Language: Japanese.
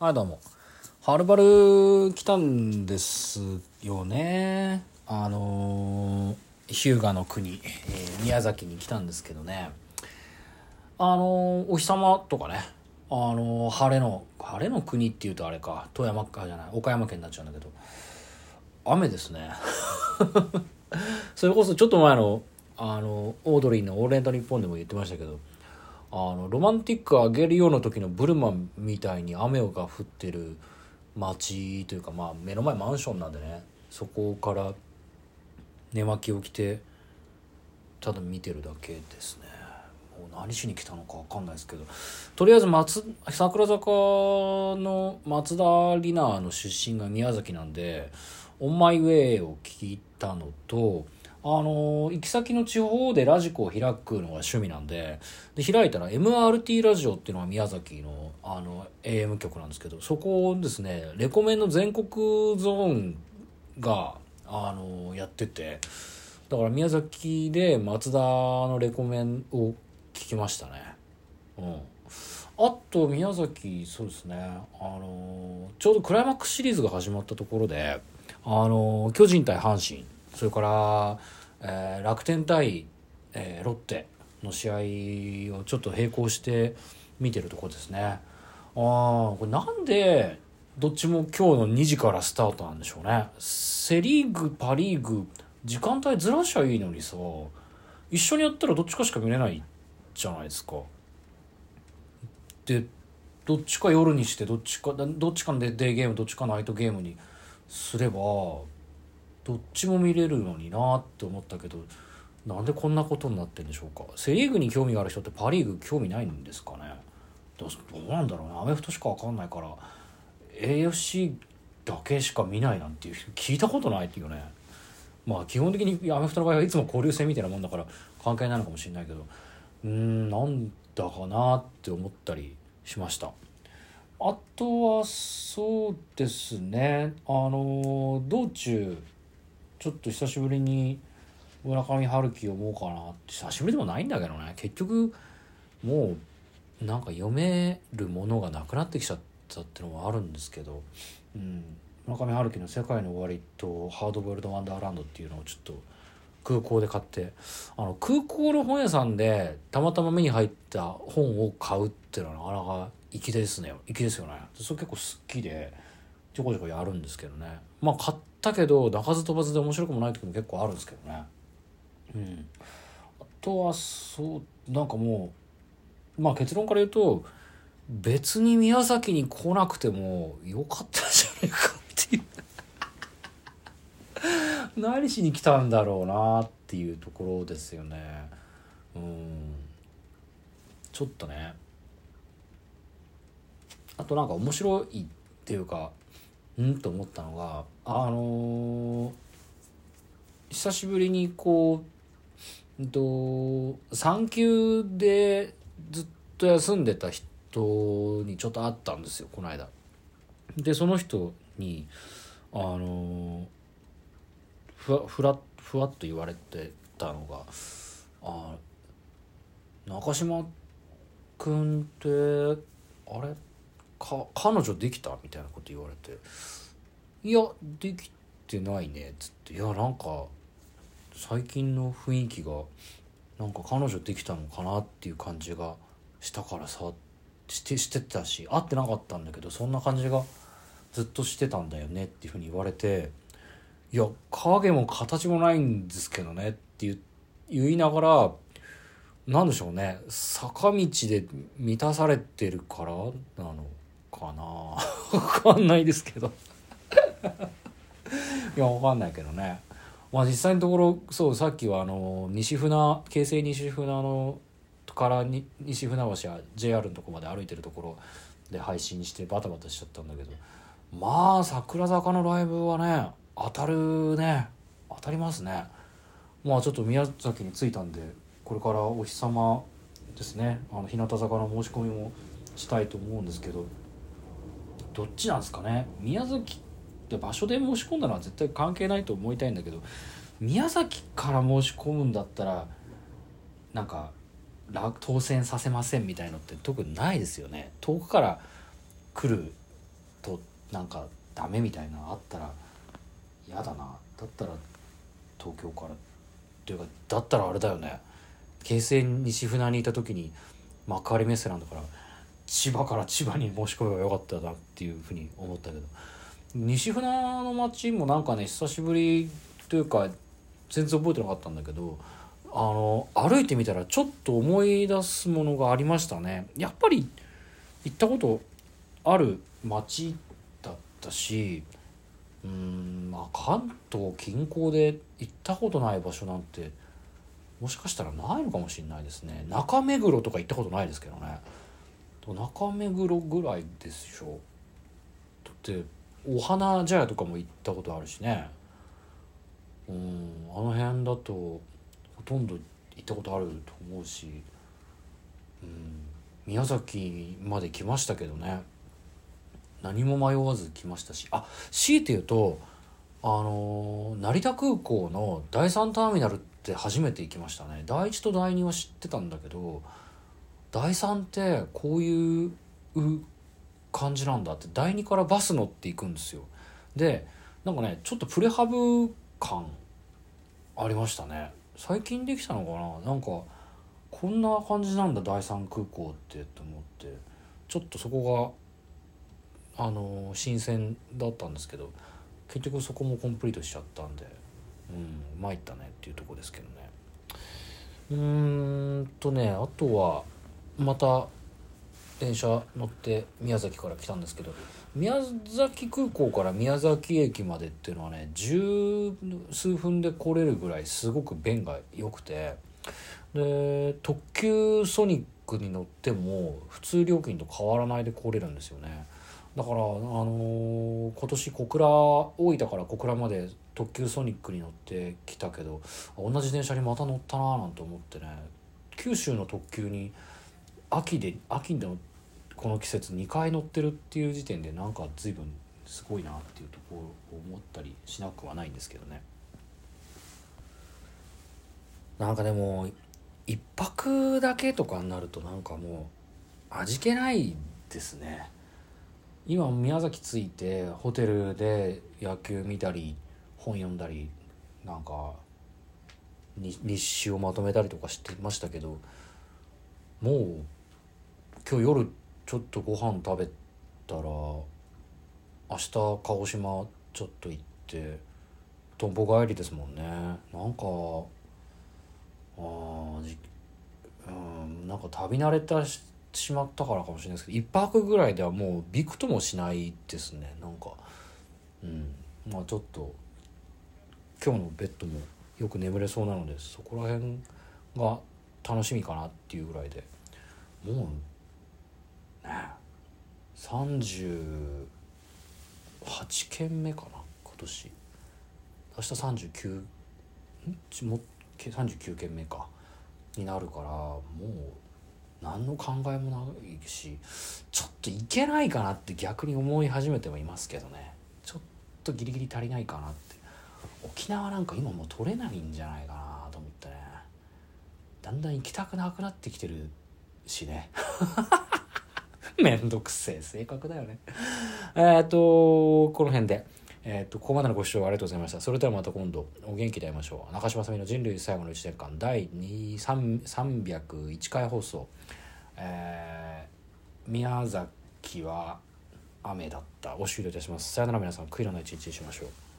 はいどうも。はるばる来たんですよね。あの日向の国、えー宮崎に来たんですけどね。あのお日様とかね。あの晴れの晴れの国っていうとあれか。富山かじゃない。岡山県になっちゃうんだけど。雨ですね。それこそちょっと前のあのオードリーの「オールナイトニッポン」でも言ってましたけど。あのロマンティックあげるような時のブルマンみたいに雨が降ってる街というかまあ目の前マンションなんでね。そこから寝巻きを着てただ見てるだけですね。もう何しに来たのか分かんないですけど。とりあえず松桜坂の松田里奈の出身が宮崎なんで「オンマイウェイ」を聞いたのとあの行き先の地方でラジコを開くのが趣味なんでで開いたら MRT ラジオっていうのが宮崎のあの AM 局なんですけどそこをですねレコメンの全国ゾーンがあのやっててだから宮崎で松田のレコメンを聞きましたね。うん。あと宮崎そうですねあのちょうどクライマックスシリーズが始まったところであの巨人対阪神それから、えー楽天対、えーロッテの試合をちょっと並行して見てるとこですね。ああこれなんでどっちも今日の2時からスタートなんでしょうね。セ・リーグパ・リーグ時間帯ずらしゃいいのにさ一緒にやったらどっちかしか見れないじゃないですか。でどっちか夜にしてどっちかどっちかのデデイゲームどっちかナイトゲームにすればどっちも見れるのになって思ったけどなんでこんなことになってんでしょうか？セ・リーグに興味がある人ってパ・リーグ興味ないんですかね？どうなんだろうな。アメフトしか分かんないから AFC だけしか見ないなんていう人聞いたことないっていうね。まあ基本的にアメフトの場合はいつも交流戦みたいなもんだから関係ないのかもしれないけどうんなんだかなって思ったりしました。あとはそうですね。あの道中ちょっと久しぶりに村上春樹読もうかなって久しぶりでもないんだけどね。結局もうなんか読めるものがなくなってきちゃったってのもあるんですけど、うん、村上春樹の「世界の終わり」と「ハードボイルド・ワンダーランド」っていうのをちょっと空港で買って。あの空港の本屋さんでたまたま目に入った本を買うっていうのはなかなか粋ですね。粋ですよね。それ結構好きでちょこちょこやるんですけどね。まあ買ったけど鳴かず飛ばずで面白くもない時も結構あるんですけどね。うん。あとはそうなんかもうまあ結論から言うと別に宮崎に来なくてもよかったんじゃないかっていう。何しに来たんだろうなっていうところですよね。うん。ちょっとね。あとなんか面白いっていうかうん？と思ったのがあのー久しぶりにこう、うんと、産休でずっと休んでた人にちょっと会ったんですよこの間。でその人にあのふわふらふわっと言われてたのが「あ中島君ってあれ？か彼女できた?」みたいなこと言われて「いやできてないね」っつって「いやなんか最近の雰囲気がなんか彼女できたのかなっていう感じがしたからさしてしてたし会ってなかったんだけどそんな感じがずっとしてたんだよねっていうふうに言われていや影も形もないんですけどねって言言いながらなんでしょうね。坂道で満たされてるからなのかな。わかんないですけど。いやわかんないけどね。まあ実際のところそうさっきはあの西船京成西船のからに西船橋や JR のとこまで歩いてるところで配信してバタバタしちゃったんだけど。まあ桜坂のライブはね当たるね。当たりますね。まあちょっと宮崎に着いたんでこれからお日様ですね。あの日向坂の申し込みもしたいと思うんですけど。どっちなんですかね？宮崎って場所で申し込んだのは絶対関係ないと思いたいんだけど宮崎から申し込むんだったらなんか当選させませんみたいのって特にないですよね。遠くから来るとなんかダメみたいなのあったら嫌だな。だったら東京から。っていうかだったらあれだよね。京成西船にいた時に幕張メッセなんだから千葉から千葉に申し込めばよかったなっていうふうに思ったけど。西船の街もなんかね久しぶりというか全然覚えてなかったんだけどあの歩いてみたらちょっと思い出すものがありましたね。やっぱり行ったことある街だったしうんまあ関東近郊で行ったことない場所なんてもしかしたらないのかもしれないですね。中目黒とか行ったことないですけどね。中目黒ぐらいですでしょ。だってお花茶屋とかも行ったことあるしね。うんあの辺だとほとんど行ったことあると思うし、うん、宮崎まで来ましたけどね。何も迷わず来ましたし。あ強いて言うとあの成田空港の第3ターミナルって初めて行きましたね。第1と第2は知ってたんだけど第3ってこういう感じなんだって第2からバス乗っていくんですよ。でなんかねちょっとプレハブ感ありましたね。最近できたのかな？なんかこんな感じなんだ第三空港ってと思って。ちょっとそこがあの新鮮だったんですけど結局そこもコンプリートしちゃったんでうん参ったねっていうとこですけどね。うーんとねあとはまた電車乗って宮崎から来たんですけど宮崎空港から宮崎駅までっていうのはね十数分で来れるぐらいすごく便が良くてで特急ソニックに乗っても普通料金と変わらないで来れるんですよね。だから、あのー、今年小倉大分から小倉まで特急ソニックに乗ってきたけど同じ電車にまた乗ったなーなんて思ってね九州の特急に秋で秋のこの季節2回乗ってるっていう時点でなんか随分すごいなっていうところを思ったりしなくはないんですけどね。なんかでも1泊だけとかになるとなんかもう味気ないですね。今宮崎着いてホテルで野球見たり本読んだりなんか日誌をまとめたりとかしてましたけどもう今日夜ちょっとご飯食べたら明日鹿児島ちょっと行ってとんぼ帰りですもんね。なんかあじうんなんか旅慣れたししまったからかもしれないですけど1泊ぐらいではもうびくともしないですね。なんかうん。まあちょっと今日のベッドもよく眠れそうなのでそこら辺が楽しみかなっていうぐらいで。もう38件目かな今年。明日39ん？も39件目かになるからもう何の考えもないしちょっといけないかなって逆に思い始めてはいますけどね。ちょっとギリギリ足りないかなって。沖縄なんか今もう取れないんじゃないかなと思ってね。だんだん行きたくなくなってきてるしね。めんどくせえ性格だよね。えっと、この辺で。えっ、と、ここまでのご視聴ありがとうございました。それではまた今度、お元気で会いましょう。中島さみの人類最後の1年間、第301回放送。えー、宮崎は雨だった。お終了いたします。さよなら皆さん、悔いのない一日にしましょう。